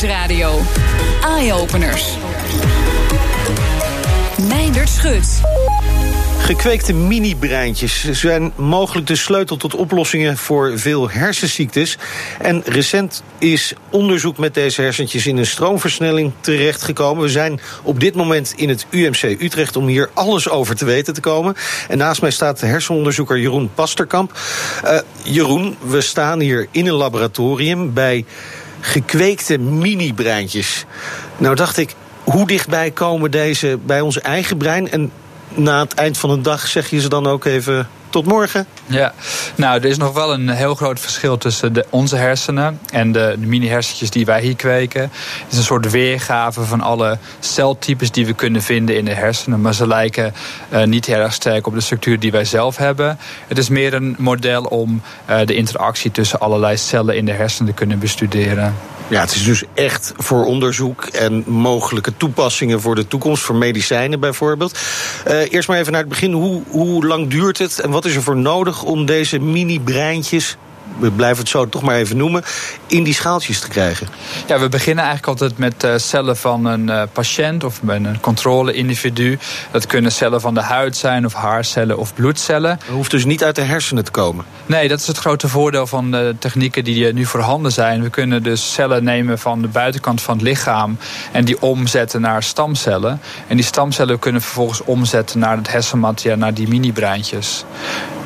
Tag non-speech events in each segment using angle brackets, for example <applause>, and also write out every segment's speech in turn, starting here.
Nieuwsradio. Eye-openers. Meindert Schut. Gekweekte mini-breintjes zijn mogelijk de sleutel tot oplossingen voor veel hersenziektes. En recent is onderzoek met deze hersentjes in een stroomversnelling terechtgekomen. We zijn op dit moment in het UMC Utrecht om hier alles over te weten te komen. En naast mij staat de hersenonderzoeker Jeroen Pasterkamp. Uh, Jeroen, we staan hier in een laboratorium bij gekweekte mini-breintjes. Nou dacht ik, hoe dichtbij komen deze bij ons eigen brein? En na het eind van de dag zeg je ze dan ook even tot morgen. Ja, nou, er is nog wel een heel groot verschil tussen de, onze hersenen en de, de mini-hersentjes die wij hier kweken. Het is een soort weergave van alle celtypes die we kunnen vinden in de hersenen, maar ze lijken uh, niet heel erg sterk op de structuur die wij zelf hebben. Het is meer een model om uh, de interactie tussen allerlei cellen in de hersenen te kunnen bestuderen. Ja, het is dus echt voor onderzoek en mogelijke toepassingen voor de toekomst, voor medicijnen bijvoorbeeld. Uh, eerst maar even naar het begin. Hoe, hoe lang duurt het en wat is er voor nodig om deze mini-breintjes we blijven het zo toch maar even noemen, in die schaaltjes te krijgen? Ja, we beginnen eigenlijk altijd met uh, cellen van een uh, patiënt of een controle-individu. Dat kunnen cellen van de huid zijn, of haarcellen of bloedcellen. Dat hoeft dus niet uit de hersenen te komen? Nee, dat is het grote voordeel van de technieken die nu voorhanden zijn. We kunnen dus cellen nemen van de buitenkant van het lichaam en die omzetten naar stamcellen. En die stamcellen kunnen vervolgens omzetten naar het hersenmateriaal, naar die mini-breintjes.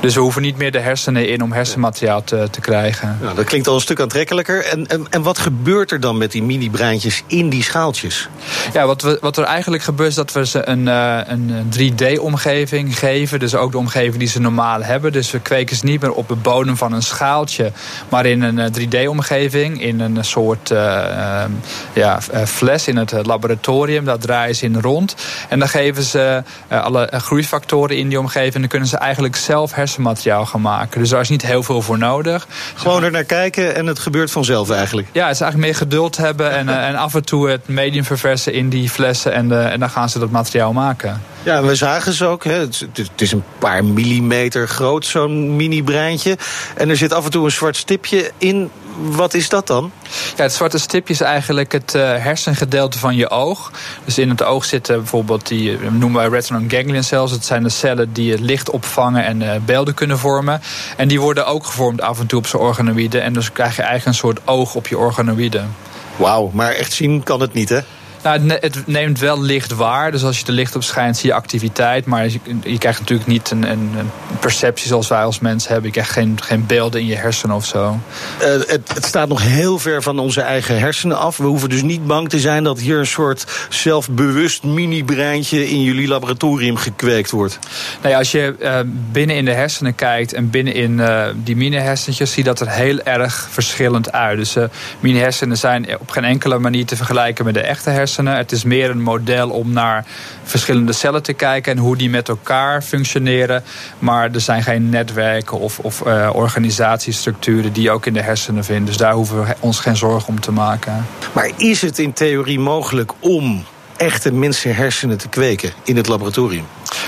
Dus we hoeven niet meer de hersenen in om hersenmateriaal te, te krijgen. Nou, dat klinkt al een stuk aantrekkelijker. En, en, en wat gebeurt er dan met die mini-breintjes in die schaaltjes? Ja, wat, we, wat er eigenlijk gebeurt is dat we ze een, uh, een 3D-omgeving geven. Dus ook de omgeving die ze normaal hebben. Dus we kweken ze niet meer op de bodem van een schaaltje, maar in een 3D-omgeving. In een soort uh, ja, fles in het laboratorium. Daar draaien ze in rond. En dan geven ze alle groeifactoren in die omgeving. En dan kunnen ze eigenlijk zelf hersenmateriaal gaan maken. Dus daar is niet heel veel voor nodig. Gewoon er naar kijken en het gebeurt vanzelf eigenlijk. Ja, het is eigenlijk meer geduld hebben en, en af en toe het medium verversen in die flessen. En, en dan gaan ze dat materiaal maken. Ja, we zagen ze ook. Hè. Het, is een paar millimeter groot, zo'n mini-breintje. En er zit af en toe een zwart stipje in. Wat is dat dan? Ja, het zwarte stipje is eigenlijk het uh, hersengedeelte van je oog. Dus in het oog zitten bijvoorbeeld die noemen wij retinal ganglion cells. Het zijn de cellen die het licht opvangen en uh, beelden kunnen vormen. En die worden ook gevormd af en toe op zijn organoïden. En dus krijg je eigenlijk een soort oog op je organoïden. Wauw, maar echt zien kan het niet, hè? Nou, het neemt wel licht waar. Dus als je er licht op schijnt, zie je activiteit. Maar je, je krijgt natuurlijk niet een, een, een, perceptie zoals wij als mensen hebben. Je krijgt geen, geen beelden in je hersenen of zo. Uh, het, het, staat nog heel ver van onze eigen hersenen af. We hoeven dus niet bang te zijn dat hier een soort zelfbewust mini-breintje in jullie laboratorium gekweekt wordt. Nou ja, als je uh, binnen in de hersenen kijkt en binnen in uh, die mini-hersentjes, ziet dat er heel erg verschillend uit. Dus mini-hersenen zijn op geen enkele manier te vergelijken met de echte hersenen. Het is meer een model om naar verschillende cellen te kijken en hoe die met elkaar functioneren. Maar er zijn geen netwerken of, of uh, organisatiestructuren die je ook in de hersenen vindt. Dus daar hoeven we ons geen zorgen om te maken. Maar is het in theorie mogelijk om echte mensenhersenen te kweken in het laboratorium?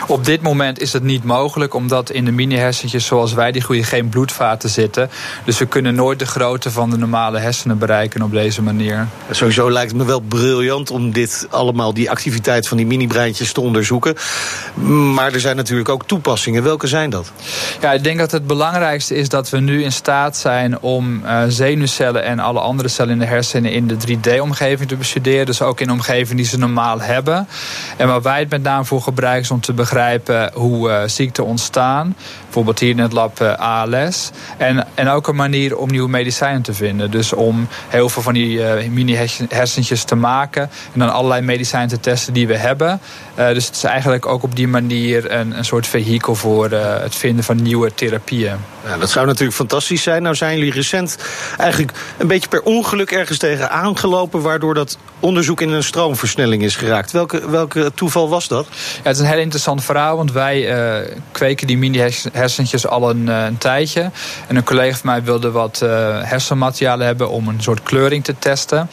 Op dit moment is het niet mogelijk, omdat in de mini-hersentjes zoals wij die groeien geen bloedvaten zitten. Dus we kunnen nooit de grootte van de normale hersenen bereiken op deze manier. Sowieso lijkt het me wel briljant om dit allemaal, die activiteit van die mini-breintjes te onderzoeken. Maar er zijn natuurlijk ook toepassingen. Welke zijn dat? Ja, ik denk dat het belangrijkste is dat we nu in staat zijn om uh, zenuwcellen en alle andere cellen in de hersenen in de 3D-omgeving te bestuderen. Dus ook in de omgeving die ze normaal hebben. En waar wij het met name voor gebruiken is om te begrijpen hoe uh, ziekten ontstaan. Bijvoorbeeld hier in het lab uh, ALS. En, en ook een manier om nieuwe medicijnen te vinden. Dus om heel veel van die uh, mini-hersentjes te maken. En dan allerlei medicijnen te testen die we hebben. dus het is eigenlijk ook op die manier een, een soort vehikel voor het vinden van nieuwe therapieën. Ja, dat zou natuurlijk fantastisch zijn. Nou zijn jullie recent eigenlijk een beetje per ongeluk ergens tegen aangelopen... waardoor dat onderzoek in een stroomversnelling is geraakt. Welke, welke toeval was dat? Ja, het is een heel interessant verhaal, want wij uh, kweken die mini-hersentjes hersentjes al een, een tijdje. En een collega van mij wilde wat hersenmaterialen hebben om een soort kleuring te testen.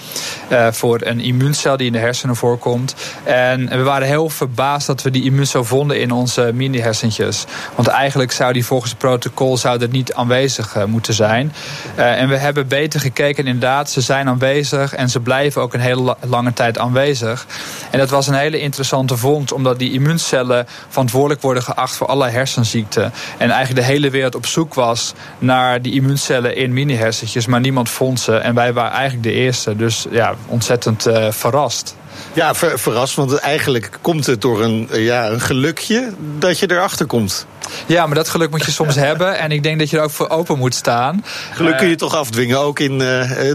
voor een immuuncel die in de hersenen voorkomt. En we waren heel verbaasd dat we die immuuncel vonden in onze mini-hersentjes. Want eigenlijk zou die volgens het protocol zou er niet aanwezig moeten zijn. en we hebben beter gekeken. Inderdaad, ze zijn aanwezig en ze blijven ook een hele lange tijd aanwezig. En dat was een hele interessante vondst, omdat die immuuncellen verantwoordelijk worden geacht voor allerlei hersenziekten. En eigenlijk de hele wereld op zoek was naar die immuuncellen in mini-hersentjes, maar niemand vond ze. En wij waren eigenlijk de eerste. Dus ja, ontzettend uh, verrast. Ja, ver, verrast, want eigenlijk komt het door een, ja, een gelukje dat je erachter komt. Ja, maar dat geluk moet je soms <laughs> hebben. En ik denk dat je er ook voor open moet staan. Geluk kun je uh, toch afdwingen, ook in uh,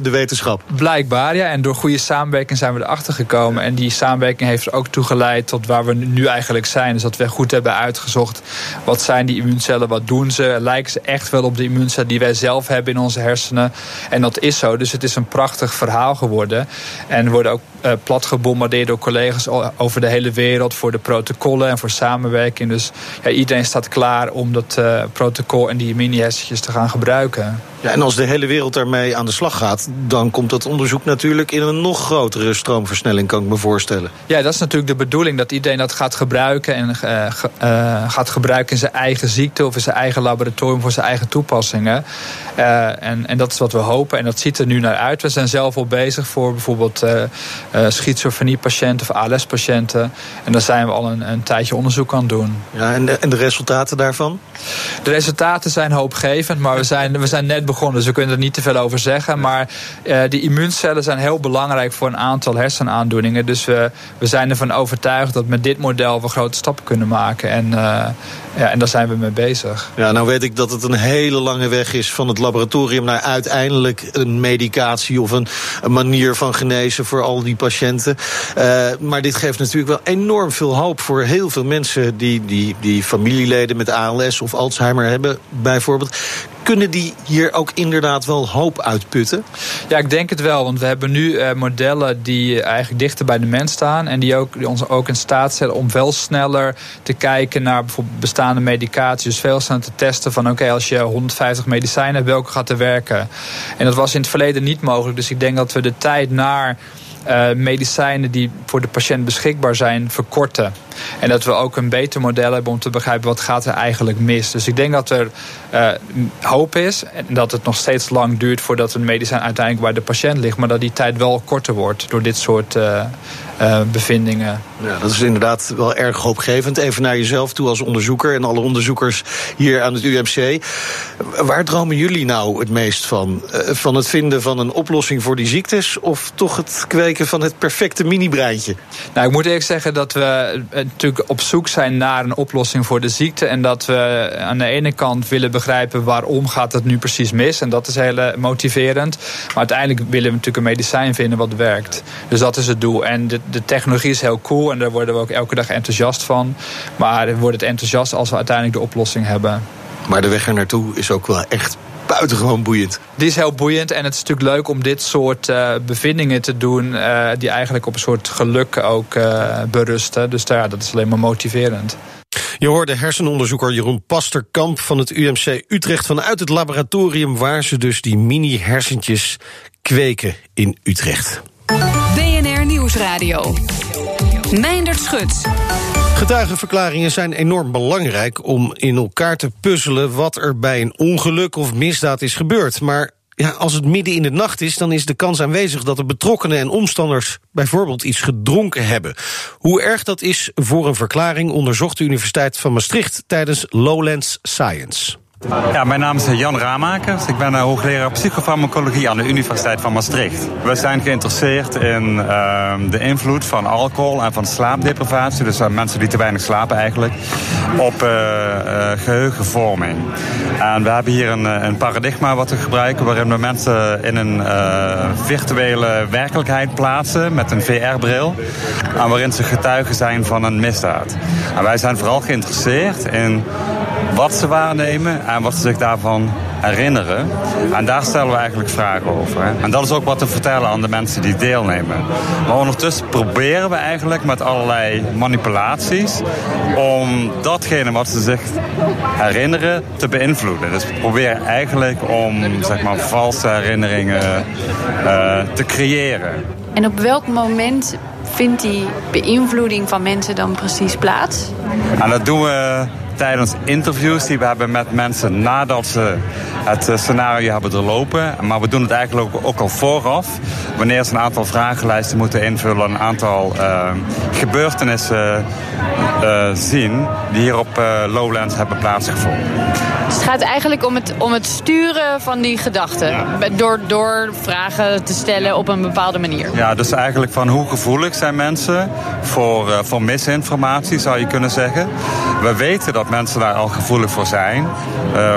de wetenschap? Blijkbaar, ja. En door goede samenwerking zijn we erachter gekomen. En die samenwerking heeft er ook toe geleid tot waar we nu eigenlijk zijn. Dus dat we goed hebben uitgezocht. Wat zijn die immuuncellen, wat doen ze? Lijken ze echt wel op de immuuncellen die wij zelf hebben in onze hersenen? En dat is zo. Dus het is een prachtig verhaal geworden. En we worden ook uh, plat gebombardeerd door collega's over de hele wereld... voor de protocollen en voor samenwerking. Dus ja, iedereen staat klaar om dat uh, protocol en die mini-hersentjes te gaan gebruiken. Ja, en als de hele wereld daarmee aan de slag gaat... dan komt dat onderzoek natuurlijk in een nog grotere stroomversnelling, kan ik me voorstellen. Ja, dat is natuurlijk de bedoeling, dat iedereen dat gaat gebruiken... en uh, uh, gaat gebruiken in zijn eigen ziekte of in zijn eigen laboratorium... voor zijn eigen toepassingen. En, en dat is wat we hopen en dat ziet er nu naar uit. We zijn zelf al bezig voor bijvoorbeeld schizofreniepatiënten of ALS-patiënten. En daar zijn we al een, een tijdje onderzoek aan doen. Ja, en de, en de resultaten daarvan? De resultaten zijn hoopgevend, maar we zijn, we zijn net begonnen. Dus we kunnen er niet te veel over zeggen. Maar uh, die immuuncellen zijn heel belangrijk voor een aantal hersenaandoeningen. Dus we, we zijn ervan overtuigd dat met dit model we grote stappen kunnen maken. En, uh, ja, en daar zijn we mee bezig. Ja, nou weet ik dat het een hele lange weg is van het laboratorium naar uiteindelijk een medicatie of een, manier van genezen voor al die patiënten. Uh, maar dit geeft natuurlijk wel enorm veel hoop voor heel veel mensen die, die, die familieleden met ALS of Alzheimer hebben, bijvoorbeeld kunnen die hier ook inderdaad wel hoop uitputten? Ja, ik denk het wel. Want we hebben nu uh, modellen die eigenlijk dichter bij de mens staan. En die, ook, ons ook in staat stellen om veel sneller te kijken naar bijvoorbeeld bestaande medicatie. Dus veel sneller te testen van oké, als je 150 medicijnen hebt, welke gaat er werken? En dat was in het verleden niet mogelijk. Dus ik denk dat we de tijd naar uh, medicijnen die voor de patiënt beschikbaar zijn verkorten. En dat we ook een beter model hebben om te begrijpen wat gaat er eigenlijk mis. Dus ik denk dat er uh, hoop is en dat het nog steeds lang duurt voordat een medicijn uiteindelijk bij de patiënt ligt. Maar dat die tijd wel korter wordt door dit soort uh, bevindingen. Ja, dat is inderdaad wel erg hoopgevend. Even naar jezelf toe als onderzoeker en alle onderzoekers hier aan het UMC. Waar dromen jullie nou het meest van? Van het vinden van een oplossing voor die ziektes of toch het kweken van het perfecte mini-breintje? Nou, ik moet eerlijk zeggen dat we natuurlijk op zoek zijn naar een oplossing voor de ziekte. En dat we aan de ene kant willen begrijpen waarom gaat het nu precies mis. En dat is heel motiverend. Maar uiteindelijk willen we natuurlijk een medicijn vinden wat werkt. Dus dat is het doel. En de technologie is heel cool en daar worden we ook elke dag enthousiast van. Maar we worden het enthousiast als we uiteindelijk de oplossing hebben. Maar de weg er naartoe is ook wel echt buitengewoon boeiend. Die is heel boeiend en het is natuurlijk leuk om dit soort uh, bevindingen te doen... Uh, die eigenlijk op een soort geluk ook uh, berusten. Dus daar, dat is alleen maar motiverend. Je hoorde hersenonderzoeker Jeroen Pasterkamp van het UMC Utrecht... vanuit het laboratorium waar ze dus die mini-hersentjes kweken in Utrecht. BNR Nieuwsradio. Meindert Schut. Getuigenverklaringen zijn enorm belangrijk om in elkaar te puzzelen wat er bij een ongeluk of misdaad is gebeurd. Maar ja, als het midden in de nacht is, dan is de kans aanwezig dat de betrokkenen en omstanders bijvoorbeeld iets gedronken hebben. Hoe erg dat is voor een verklaring onderzocht de Universiteit van Maastricht tijdens Lowlands Science. Ja, mijn naam is Jan Ramakers. Ik ben hoogleraar psychofarmacologie aan de Universiteit van Maastricht. We zijn geïnteresseerd in uh, de invloed van alcohol en van slaapdeprivatie, dus uh, mensen die te weinig slapen eigenlijk, op uh, geheugenvorming. En we hebben hier een, een, paradigma wat we gebruiken waarin we mensen in een virtuele werkelijkheid plaatsen met een VR-bril. En waarin ze getuigen zijn van een misdaad. En wij zijn vooral geïnteresseerd in wat ze waarnemen en wat ze zich daarvan herinneren. En daar stellen we eigenlijk vragen over. Hè. En dat is ook wat te vertellen aan de mensen die deelnemen. Maar ondertussen proberen we eigenlijk met allerlei manipulaties om datgene wat ze zich herinneren te beïnvloeden. Dus we proberen eigenlijk om zeg maar, valse herinneringen uh, te creëren. En op welk moment vindt die beïnvloeding van mensen dan precies plaats? En dat doen we tijdens interviews die we hebben met mensen nadat ze het eh, scenario hebben doorlopen. Maar we doen het eigenlijk ook, al vooraf. Wanneer ze een aantal vragenlijsten moeten invullen, een aantal uh, gebeurtenissen uh, zien die hier op Lowlands hebben plaatsgevonden. Dus het gaat eigenlijk om het, om het sturen van die gedachten. Door, door vragen te stellen op een bepaalde manier. Ja, dus eigenlijk van hoe gevoelig zijn mensen voor, uh, voor misinformatie, zou je kunnen zeggen. We weten dat mensen daar al gevoelig voor zijn. Uh,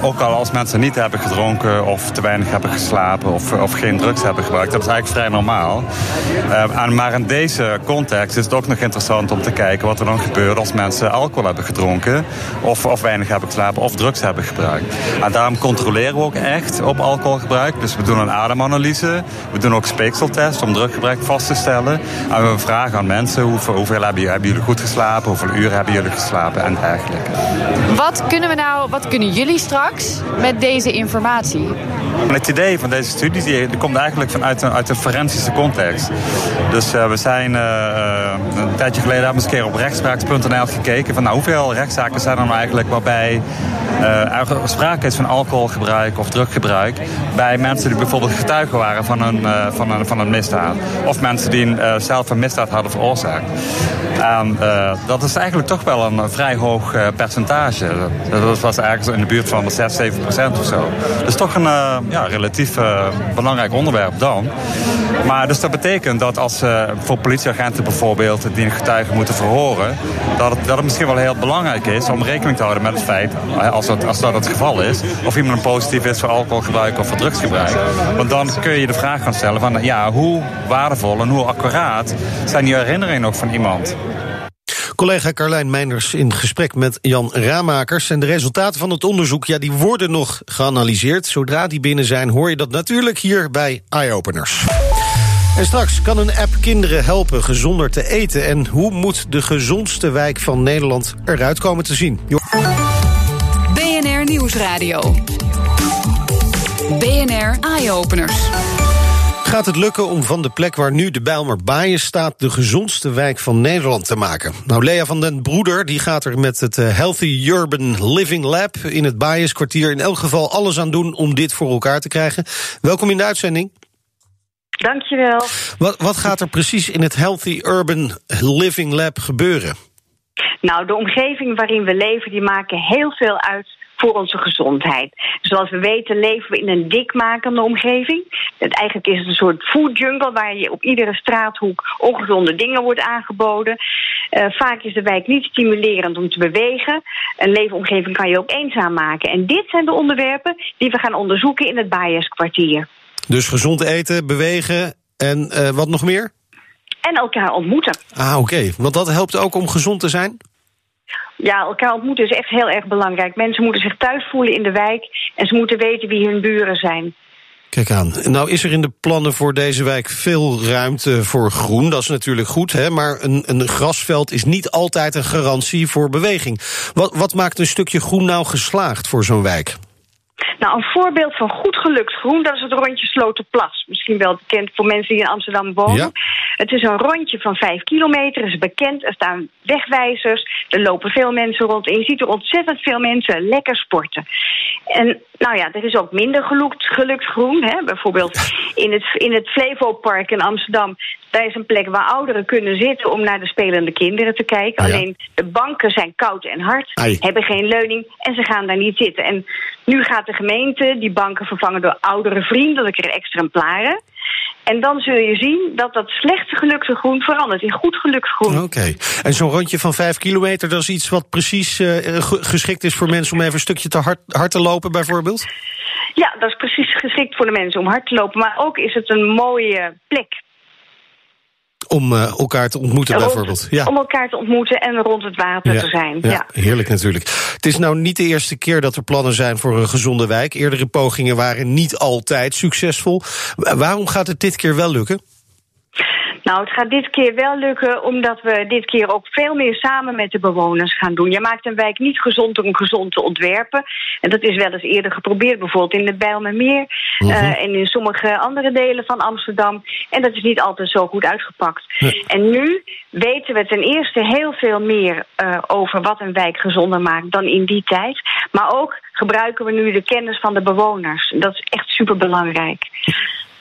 ook al als mensen niet hebben gedronken of te weinig hebben geslapen of, of geen drugs hebben gebruikt. Dat is eigenlijk vrij normaal. Maar in deze context is het ook nog interessant om te kijken wat er dan gebeurt als mensen alcohol hebben gedronken of, of weinig hebben geslapen of drugs hebben gebruikt. En daarom controleren we ook echt op alcoholgebruik. Dus we doen een ademanalyse, we doen ook speekseltest om druggebruik vast te stellen. En we vragen aan mensen hoeveel, hoeveel hebben, hebben jullie goed geslapen, hoeveel uren hebben jullie geslapen en dergelijke. Wat kunnen we nou, wat kunnen jullie straks met deze informatie? Het idee van deze studie die, die komt eigenlijk vanuit een, uit een forensische context. Dus uh, we zijn uh, een tijdje geleden hebben we eens een keer op rechtspraak.nl gekeken van nou, hoeveel rechtszaken zijn er nou eigenlijk waarbij uh, sprake is van alcoholgebruik of druggebruik bij mensen die bijvoorbeeld getuigen waren van een, van een, van een misdaad. Of mensen die zelf een misdaad hadden veroorzaakt. En dat is eigenlijk toch wel een vrij hoog percentage. Dat was eigenlijk in de buurt van 6, 7 procent of zo. Dus toch een ja, relatief belangrijk onderwerp dan. Maar dus dat betekent dat als voor politieagenten bijvoorbeeld die getuigen moeten verhoren, dat het, dat misschien wel heel belangrijk is om rekening te houden met het feit, als dat, als dat het geval is, of iemand positief is voor alcoholgebruik of voor drugsgebruik. Want dan kun je de vraag gaan stellen van ja, hoe waardevol en hoe accuraat zijn die herinneringen nog van iemand? Collega Carlijn Meinders in gesprek met Jan Ramakers. En de resultaten van het onderzoek ja, die worden nog geanalyseerd. Zodra die binnen zijn, hoor je dat natuurlijk hier bij Eyeopeners. En straks kan een app kinderen helpen gezonder te eten. En hoe moet de gezondste wijk van Nederland eruit komen te zien? Nieuwsradio. BNR Eyeopeners. Gaat het lukken om van de plek waar nu de Bijlmer Baaien staat... de gezondste wijk van Nederland te maken? Nou, Lea van den Broeder die gaat er met het eh, Healthy Urban Living Lab... in het Baaierskwartier in elk geval alles aan doen om dit voor elkaar te krijgen. Welkom in de uitzending. Dankjewel. Wat, wat gaat er precies in het Healthy Urban Living Lab gebeuren? Nou, de omgeving waarin we leven, die maken heel veel uit voor onze gezondheid. Zoals we weten leven we in een dikmakende omgeving. Het, eigenlijk is het een soort food jungle waar je op iedere straathoek ongezonde dingen wordt aangeboden. Uh, vaak is de wijk niet stimulerend om te bewegen. Een leefomgeving kan je ook eenzaam maken. En dit zijn de onderwerpen die we gaan onderzoeken in het Baierskwartier. Dus gezond eten, bewegen en uh, wat nog meer? En elkaar ontmoeten. Ah, oké. Okay. Want dat helpt ook om gezond te zijn? Ja, elkaar ontmoeten is echt heel erg belangrijk. Mensen moeten zich thuis voelen in de wijk en ze moeten weten wie hun buren zijn. Kijk aan. Nou is er in de plannen voor deze wijk veel ruimte voor groen. Dat is natuurlijk goed, hè? maar een, een grasveld is niet altijd een garantie voor beweging. Wat, wat maakt een stukje groen nou geslaagd voor zo'n wijk? Nou, een voorbeeld van goed gelukt groen, dat is het rondje Slotenplas. Misschien wel bekend voor mensen die in Amsterdam wonen. Ja. Het is een rondje van vijf kilometer, is bekend. Er staan wegwijzers, er lopen veel mensen rond. En je ziet er ontzettend veel mensen lekker sporten. En nou ja, er is ook minder gelukt, gelukt groen. Hè? Bijvoorbeeld in het, in het Flevopark in Amsterdam. Daar is een plek waar ouderen kunnen zitten om naar de spelende kinderen te kijken. Ah, ja. Alleen de banken zijn koud en hard, Ai. hebben geen leuning en ze gaan daar niet zitten. En nu gaat de gemeente die banken vervangen door oudere vriendelijke exemplaren. En dan zul je zien dat dat slechte gelukte groen verandert in goed gelukt groen. Oké. En zo'n rondje van vijf kilometer, dat is iets wat precies uh, geschikt is voor mensen om even een stukje te hard, hard te lopen, bijvoorbeeld? Ja, dat is precies geschikt voor de mensen om hard te lopen. Maar ook is het een mooie plek om elkaar te ontmoeten bijvoorbeeld. Ja. Om elkaar te ontmoeten en rond het water te zijn. Ja, ja, heerlijk natuurlijk. Het is nou niet de eerste keer dat er plannen zijn voor een gezonde wijk. Eerdere pogingen waren niet altijd succesvol. Waarom gaat het dit keer wel lukken? Nou, het gaat dit keer wel lukken omdat we dit keer ook veel meer samen met de bewoners gaan doen. Je maakt een wijk niet gezond om gezond te ontwerpen. En dat is wel eens eerder geprobeerd, bijvoorbeeld in de Bijlmermeer uh, en in sommige andere delen van Amsterdam. En dat is niet altijd zo goed uitgepakt. En nu weten we ten eerste heel veel meer uh, over wat een wijk gezonder maakt dan in die tijd. Maar ook gebruiken we nu de kennis van de bewoners. Dat is echt superbelangrijk.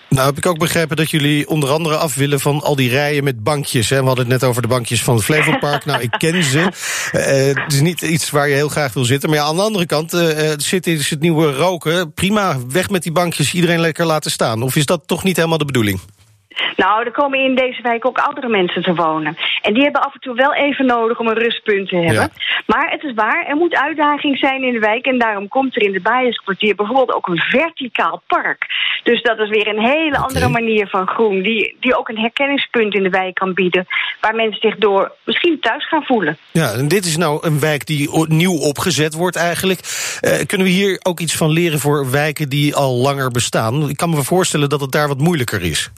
Nou heb ik ook begrepen dat jullie onder andere af willen van al die rijen met bankjes. Hè? We hadden het net over de bankjes van het Flevopark. <laughs> nou, ik ken ze. Uh, het is niet iets waar je heel graag wil zitten. Maar ja, aan de andere kant uh, zitten is het nieuwe roken. Prima, weg met die bankjes, iedereen lekker laten staan. Of is dat toch niet helemaal de bedoeling? Nou, er komen in deze wijk ook oudere mensen te wonen. En die hebben af en toe wel even nodig om een rustpunt te hebben. Maar het is waar, er moet uitdaging zijn in de wijk. En daarom komt er in de Bijenskwartier bijvoorbeeld ook een verticaal park. Dus dat is weer een hele andere manier van groen. Die, die ook een herkenningspunt in de wijk kan bieden. Waar mensen zich door misschien thuis gaan voelen. Ja, en dit is nou een wijk die nieuw opgezet wordt eigenlijk. Uh, kunnen we hier ook iets van leren voor wijken die al langer bestaan? Ik kan me voorstellen dat het daar wat moeilijker is.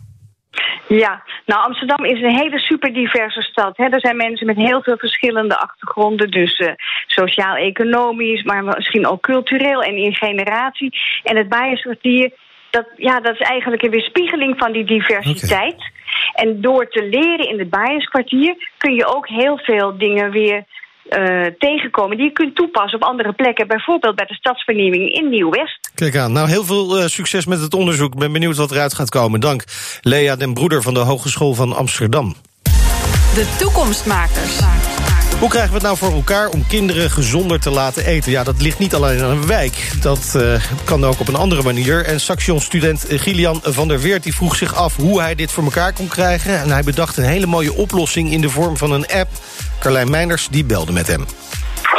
Ja, nou Amsterdam is een hele super diverse stad. Hè. Er zijn mensen met heel veel verschillende achtergronden. Dus uh, sociaal-economisch, maar misschien ook cultureel en in generatie. En het Bijenskwartier, dat, ja, dat is eigenlijk een weerspiegeling van die diversiteit. En door te leren in het Bijenskwartier kun je ook heel veel dingen weer uh, tegenkomen die je kunt toepassen op andere plekken. Bijvoorbeeld bij de stadsvernieuwing in Nieuw-West. Kijk aan. Nou, heel veel uh, succes met het onderzoek. Ik ben benieuwd wat eruit gaat komen. Dank. Lea den Broeder van de Hogeschool van Amsterdam. De toekomstmakers. Hoe krijgen we het nou voor elkaar om kinderen gezonder te laten eten? Ja, dat ligt niet alleen aan een wijk. Dat uh, kan ook op een andere manier. En Saxion-student Gillian van der Weert die vroeg zich af... hoe hij dit voor elkaar kon krijgen. En hij bedacht een hele mooie oplossing in de vorm van een app. Carlijn Meinders die belde met hem.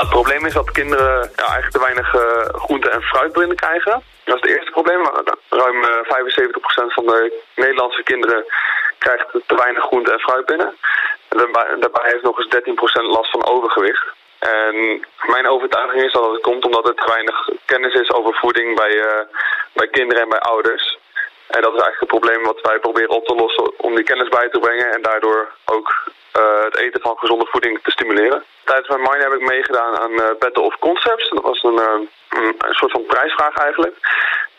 Het probleem is dat kinderen ja, eigenlijk te weinig uh, groente en fruit binnenkrijgen. Dat is het eerste probleem. Ruim uh, eh, 75% van de Nederlandse kinderen krijgt te weinig groente en fruit binnen. Daarbij, daarbij heeft nog eens 13% last van overgewicht. En mijn overtuiging is dat het komt omdat er te weinig kennis is over voeding bij, uh, bij kinderen en bij ouders. En dat is eigenlijk het probleem wat wij proberen op te lossen om die kennis bij te brengen en daardoor ook het eten van gezonde voeding te stimuleren. Tijdens mijn mine heb ik meegedaan aan uh, Battle of Concepts. Dat was een, uh, een soort van prijsvraag eigenlijk.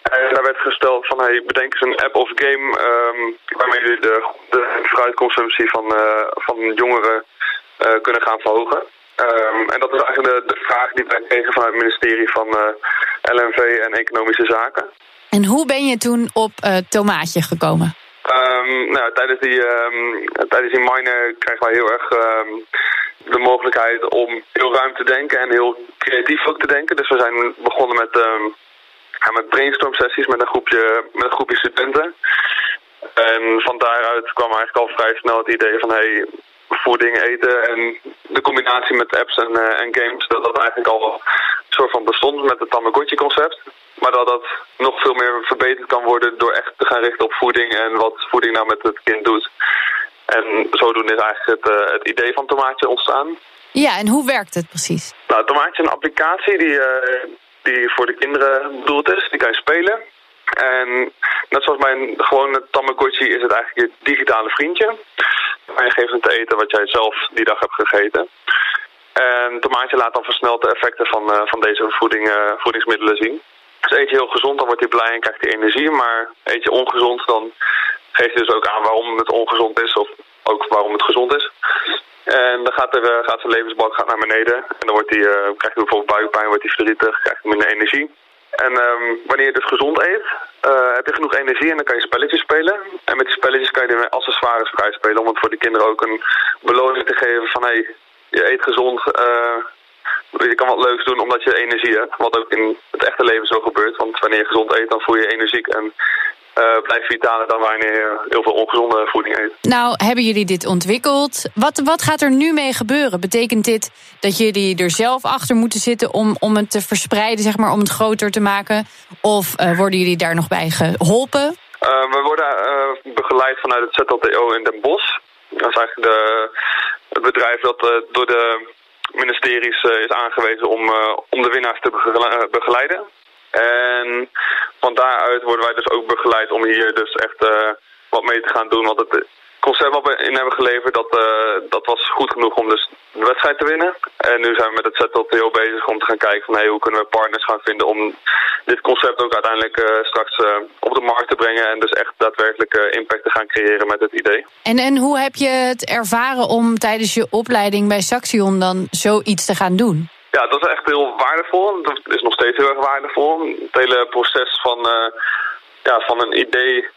En daar werd gesteld van, hey, bedenk eens een app of game um, waarmee jullie de, de fruitconsumptie van, uh, van jongeren kunnen gaan verhogen. Um, en dat is eigenlijk de, de vraag die wij kregen vanuit het ministerie van LNV en Economische Zaken. En hoe ben je toen op Tomaatje gekomen? Um, nou, tijdens die, um, tijdens die mine krijgen wij heel erg um, de mogelijkheid om heel ruim te denken en heel creatief ook te denken. Dus we zijn begonnen met ja, met brainstorm sessies met een groepje, met een groepje studenten. En van daaruit kwam eigenlijk al vrij snel het idee van hey, voeding, eten en de combinatie met apps en, uh, en games, dat dat eigenlijk al een soort van bestond met het Tamagotchi concept. Maar dat dat nog veel meer verbeterd kan worden door echt te gaan richten op voeding en wat voeding nou met het kind doet. En zodoende is eigenlijk het, uh, het idee van Tomaatje ontstaan. Ja, en hoe werkt het precies? Nou, Tomaatje is een applicatie die, uh, die voor de kinderen bedoeld is. Die kan je spelen. En net zoals mijn gewone Tamagotchi is het eigenlijk je digitale vriendje. En je geeft hem te eten wat jij zelf die dag hebt gegeten. En tomaatje laat dan versneld de effecten van, uh, van deze uh, voedingsmiddelen zien. Dus eet je heel gezond, dan wordt hij blij en krijgt hij energie. Maar eet je ongezond, dan geeft hij dus ook aan waarom het ongezond is of ook waarom het gezond is. En dan gaat, er, uh, gaat zijn levensbalk gaat naar beneden. En dan wordt hij, krijgt hij bijvoorbeeld buikpijn, wordt hij verdrietig, krijgt hij minder energie. En um, wanneer je dus gezond eet, uh, heb je genoeg energie en dan kan je spelletjes spelen. En met die spelletjes kan je die accessoires vrij spelen om het voor de kinderen ook een beloning te geven van hé, hey, je eet gezond, uh, je kan wat leuks doen omdat je energie hebt. Wat ook in het echte leven zo gebeurt, want wanneer je gezond eet dan voel je je energiek en uh, blijft vitaler dan wanneer je heel veel ongezonde voeding eet. Nou, hebben jullie dit ontwikkeld? Wat, wat gaat er nu mee gebeuren? Betekent dit dat jullie er zelf achter moeten zitten om, om het te verspreiden, zeg maar, om het groter te maken? Of uh, worden jullie daar nog bij geholpen? Uh, we worden begeleid vanuit het ZLTO in Den Bosch. Dat is eigenlijk de, het bedrijf dat door de ministeries is aangewezen om, om de winnaars te begeleiden. En van daaruit worden wij dus ook begeleid om hier dus echt wat mee te gaan doen. Want het concept wat we in hebben geleverd, dat, uh, dat was goed genoeg om dus de wedstrijd te winnen. En nu zijn we met het ZLTO bezig om te gaan kijken van hey, hoe kunnen we partners gaan vinden om dit concept ook uiteindelijk uh, straks op de markt te brengen. En dus echt daadwerkelijk impact te gaan creëren met het idee. En, en hoe heb je het ervaren om tijdens je opleiding bij Saxion dan zoiets te gaan doen? Ja, dat is echt heel waardevol. Dat is nog steeds heel erg waardevol. Het hele proces van, ja, van een idee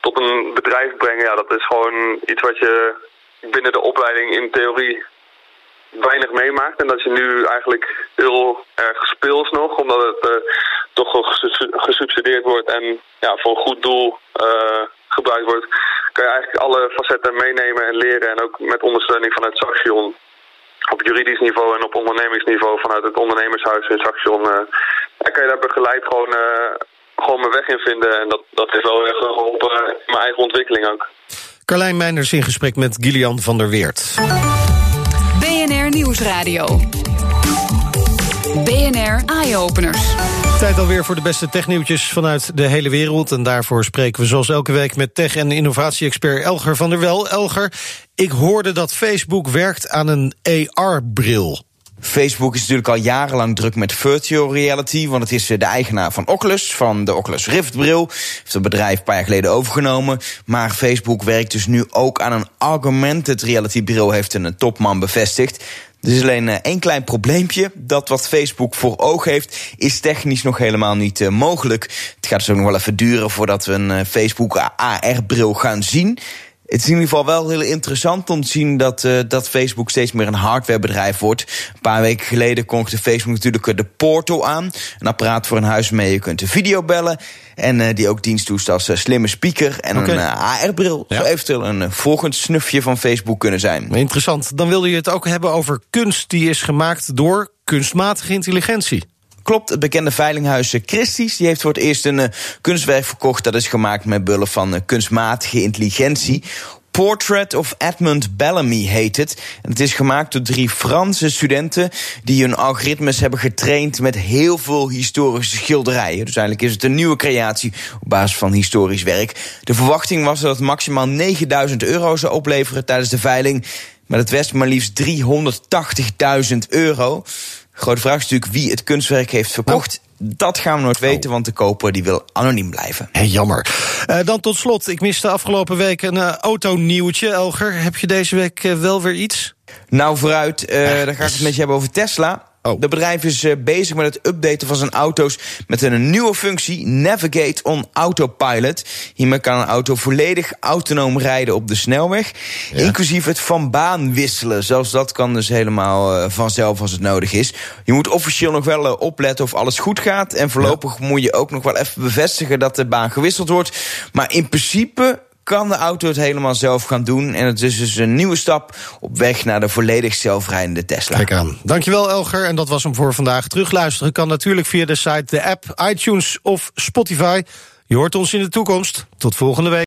tot een bedrijf brengen, ja, dat is gewoon iets wat je binnen de opleiding in theorie weinig meemaakt. En dat je nu eigenlijk heel erg speels nog, omdat het uh, toch gesubsidieerd wordt en ja, voor een goed doel uh, gebruikt wordt, kan je eigenlijk alle facetten meenemen en leren. En ook met ondersteuning vanuit Saxion op juridisch niveau en op ondernemingsniveau vanuit het ondernemershuis in Saxion, uh, kan je daar begeleid gewoon gewoon mijn weg in vinden. En dat, dat heeft wel echt geholpen in mijn eigen ontwikkeling ook. Carlijn Meinders in gesprek met Gillian van der Weert. BNR Nieuwsradio. BNR Eye-Openers. Tijd alweer voor de beste technieuwtjes vanuit de hele wereld. En daarvoor spreken we zoals elke week met tech- en innovatie-expert Elger van der Wel. Elger, ik hoorde dat Facebook werkt aan een AR-bril. Facebook is natuurlijk al jarenlang druk met virtual reality, want het is eh, de eigenaar van Oculus, van de Oculus Rift bril. Heeft het bedrijf een paar jaar geleden overgenomen. Maar Facebook werkt dus nu ook aan een augmented reality bril, heeft een topman bevestigd. Er is alleen eh, één klein probleempje. Dat wat Facebook voor ogen heeft, is technisch nog helemaal niet uh, mogelijk. Het gaat dus ook nog wel even duren voordat we een Facebook AR-bril gaan zien. Het is in ieder geval wel heel interessant om te zien dat, uh, dat Facebook steeds meer een hardwarebedrijf wordt. Een paar weken geleden kondigde Facebook natuurlijk de Portal aan. Een apparaat voor een huis waarmee je kunt video bellen. En uh, die ook dienst doet als uh, slimme speaker en okay. een AR-bril. Ja. Zou eventueel een volgend snufje van Facebook kunnen zijn. Interessant. Dan wilde je het ook hebben over kunst die is gemaakt door kunstmatige intelligentie. Klopt, het bekende veilinghuis Christie's die heeft voor het eerst een uh, kunstwerk verkocht. Dat is gemaakt met bullen van uh, kunstmatige intelligentie. Portrait of Edmund Bellamy heet het. En het is gemaakt door drie Franse studenten die hun algoritmes hebben getraind met heel veel historische schilderijen. Dus eigenlijk is het een nieuwe creatie op basis van historisch werk. De verwachting was dat het maximaal 9000 euro zou opleveren tijdens de veiling. Maar het was maar liefst 380.000 euro. Grote vraag is natuurlijk wie het kunstwerk heeft verkocht. Nou. Dat gaan we nooit weten, want de koper die wil anoniem blijven. Hey, jammer. Uh, dan tot slot, ik miste afgelopen week een uh, autonieuwtje. Elger, heb je deze week uh, wel weer iets? Nou, vooruit, dan ga ik het met je hebben over Tesla. Oh. De bedrijf is uh, bezig met het updaten van zijn auto's met een nieuwe functie, Navigate on Autopilot. Hiermee kan een auto volledig autonoom rijden op de snelweg, ja. inclusief het van baan wisselen. Zelfs dat kan dus helemaal uh, vanzelf als het nodig is. Je moet officieel nog wel uh, opletten of alles goed gaat en voorlopig ja. moet je ook nog wel even bevestigen dat de baan gewisseld wordt. Maar in principe kan de auto het helemaal zelf gaan doen. En het is dus een nieuwe stap op weg naar de volledig zelfrijdende Tesla. Kijk aan. Dankjewel Elger. En dat was hem voor vandaag. Terugluisteren kan natuurlijk via de site, de app, iTunes of Spotify. Je hoort ons in de toekomst. Tot volgende week.